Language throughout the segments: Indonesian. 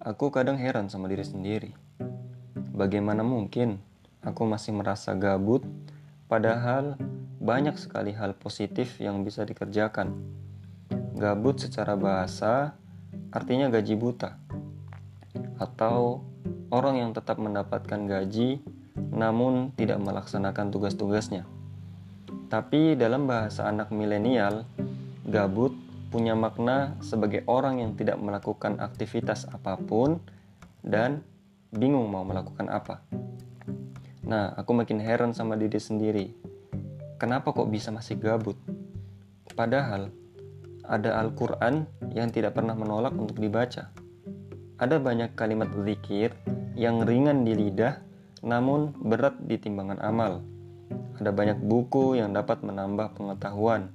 Aku kadang heran sama diri sendiri. Bagaimana mungkin aku masih merasa gabut, padahal banyak sekali hal positif yang bisa dikerjakan. Gabut secara bahasa artinya gaji buta, atau orang yang tetap mendapatkan gaji namun tidak melaksanakan tugas-tugasnya. Tapi dalam bahasa anak milenial, gabut punya makna sebagai orang yang tidak melakukan aktivitas apa pun dan bingung mau melakukan apa. Nah, aku makin heran sama diri sendiri. Kenapa kok bisa masih gabut? Padahal ada Al-Quran yang tidak pernah menolak untuk dibaca. Ada banyak kalimat zikir yang ringan di lidah namun berat di timbangan amal. Ada banyak buku yang dapat menambah pengetahuan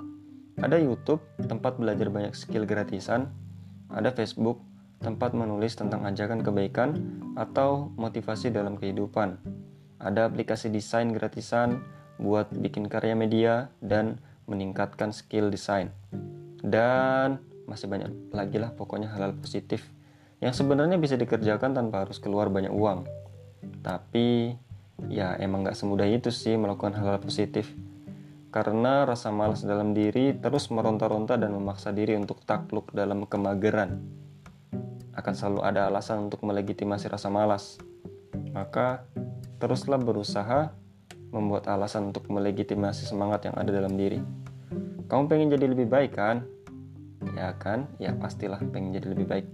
ada YouTube, tempat belajar banyak skill gratisan. Ada Facebook, tempat menulis tentang ajakan kebaikan atau motivasi dalam kehidupan. Ada aplikasi desain gratisan buat bikin karya media dan meningkatkan skill desain. Dan masih banyak lagi lah pokoknya hal-hal positif yang sebenarnya bisa dikerjakan tanpa harus keluar banyak uang. Tapi ya emang gak semudah itu sih melakukan hal-hal positif karena rasa malas dalam diri terus meronta-ronta dan memaksa diri untuk takluk dalam kemageran. Akan selalu ada alasan untuk melegitimasi rasa malas. Maka, teruslah berusaha membuat alasan untuk melegitimasi semangat yang ada dalam diri. Kamu pengen jadi lebih baik kan? Ya kan? Ya pastilah pengen jadi lebih baik.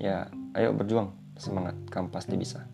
Ya, ayo berjuang. Semangat, kamu pasti bisa.